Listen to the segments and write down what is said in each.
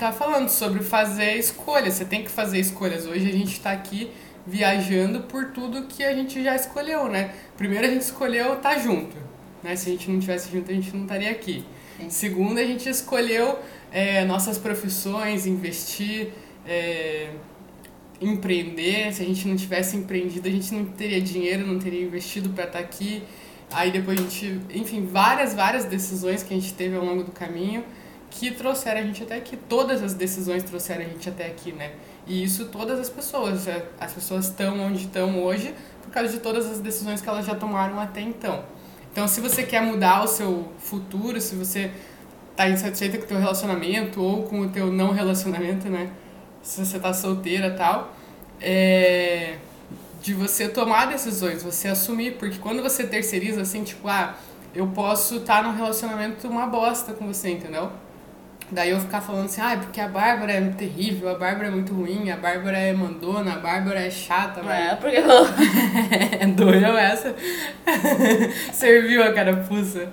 tá falando sobre fazer escolhas. Você tem que fazer escolhas. Hoje a gente tá aqui viajando por tudo que a gente já escolheu, né? Primeiro a gente escolheu estar tá junto, né? Se a gente não tivesse junto, a gente não estaria aqui. Sim. Segundo, a gente escolheu é, nossas profissões, investir, é, empreender. Se a gente não tivesse empreendido, a gente não teria dinheiro, não teria investido para estar tá aqui. Aí depois a gente, enfim, várias, várias decisões que a gente teve ao longo do caminho que trouxeram a gente até aqui. Todas as decisões trouxeram a gente até aqui, né? E isso todas as pessoas. As pessoas estão onde estão hoje por causa de todas as decisões que elas já tomaram até então. Então, se você quer mudar o seu futuro, se você está insatisfeita com o teu relacionamento ou com o teu não relacionamento, né? Se você está solteira tal, é de você tomar decisões, você assumir, porque quando você terceiriza assim, tipo, ah, eu posso estar tá num relacionamento uma bosta com você, entendeu? Daí eu ficar falando assim, ah, porque a Bárbara é terrível, a Bárbara é muito ruim, a Bárbara é mandona, a Bárbara é chata. É, porque não. Doeu essa. Serviu a carapuça.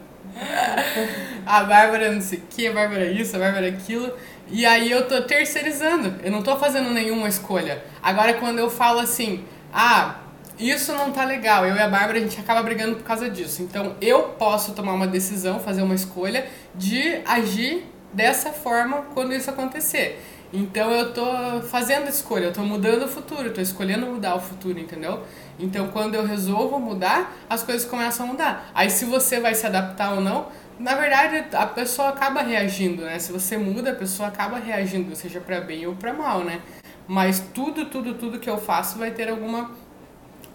a Bárbara não sei o que, a Bárbara é isso, a Bárbara é aquilo. E aí eu tô terceirizando, eu não tô fazendo nenhuma escolha. Agora quando eu falo assim, ah, isso não tá legal, eu e a Bárbara a gente acaba brigando por causa disso. Então eu posso tomar uma decisão, fazer uma escolha de agir dessa forma quando isso acontecer. Então eu tô fazendo escolha, eu tô mudando o futuro, eu tô escolhendo mudar o futuro, entendeu? Então quando eu resolvo mudar, as coisas começam a mudar. Aí se você vai se adaptar ou não, na verdade a pessoa acaba reagindo, né? Se você muda, a pessoa acaba reagindo, seja para bem ou para mal, né? Mas tudo, tudo, tudo que eu faço vai ter alguma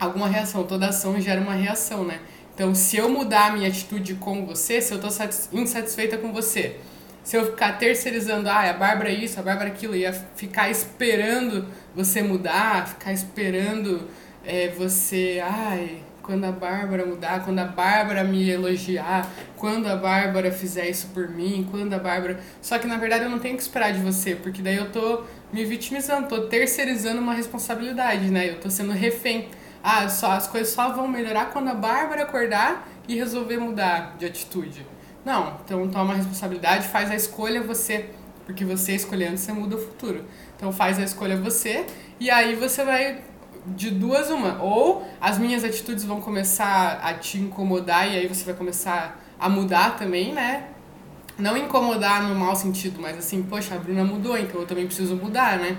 alguma reação. Toda ação gera uma reação, né? Então, se eu mudar a minha atitude com você, se eu tô insatisfeita com você, se eu ficar terceirizando, ah, a Bárbara é isso, a Bárbara é aquilo, ia ficar esperando você mudar, ficar esperando é, você, ai, quando a Bárbara mudar, quando a Bárbara me elogiar, quando a Bárbara fizer isso por mim, quando a Bárbara. Só que na verdade eu não tenho que esperar de você, porque daí eu tô me vitimizando, tô terceirizando uma responsabilidade, né? Eu tô sendo refém. Ah, só, as coisas só vão melhorar quando a Bárbara acordar e resolver mudar de atitude. Não, então toma a responsabilidade, faz a escolha você, porque você escolhendo você muda o futuro. Então faz a escolha você e aí você vai de duas uma, ou as minhas atitudes vão começar a te incomodar e aí você vai começar a mudar também, né? Não incomodar no mau sentido, mas assim, poxa, a Bruna mudou, então eu também preciso mudar, né?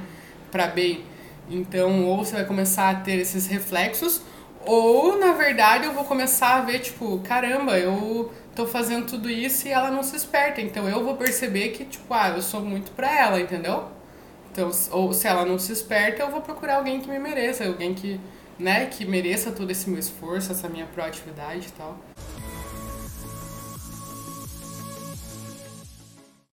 Pra bem. Então, ou você vai começar a ter esses reflexos, ou na verdade eu vou começar a ver, tipo, caramba, eu tô fazendo tudo isso e ela não se esperta. Então eu vou perceber que, tipo, ah, eu sou muito pra ela, entendeu? Então, ou se ela não se esperta, eu vou procurar alguém que me mereça, alguém que, né, que mereça todo esse meu esforço, essa minha proatividade e tal.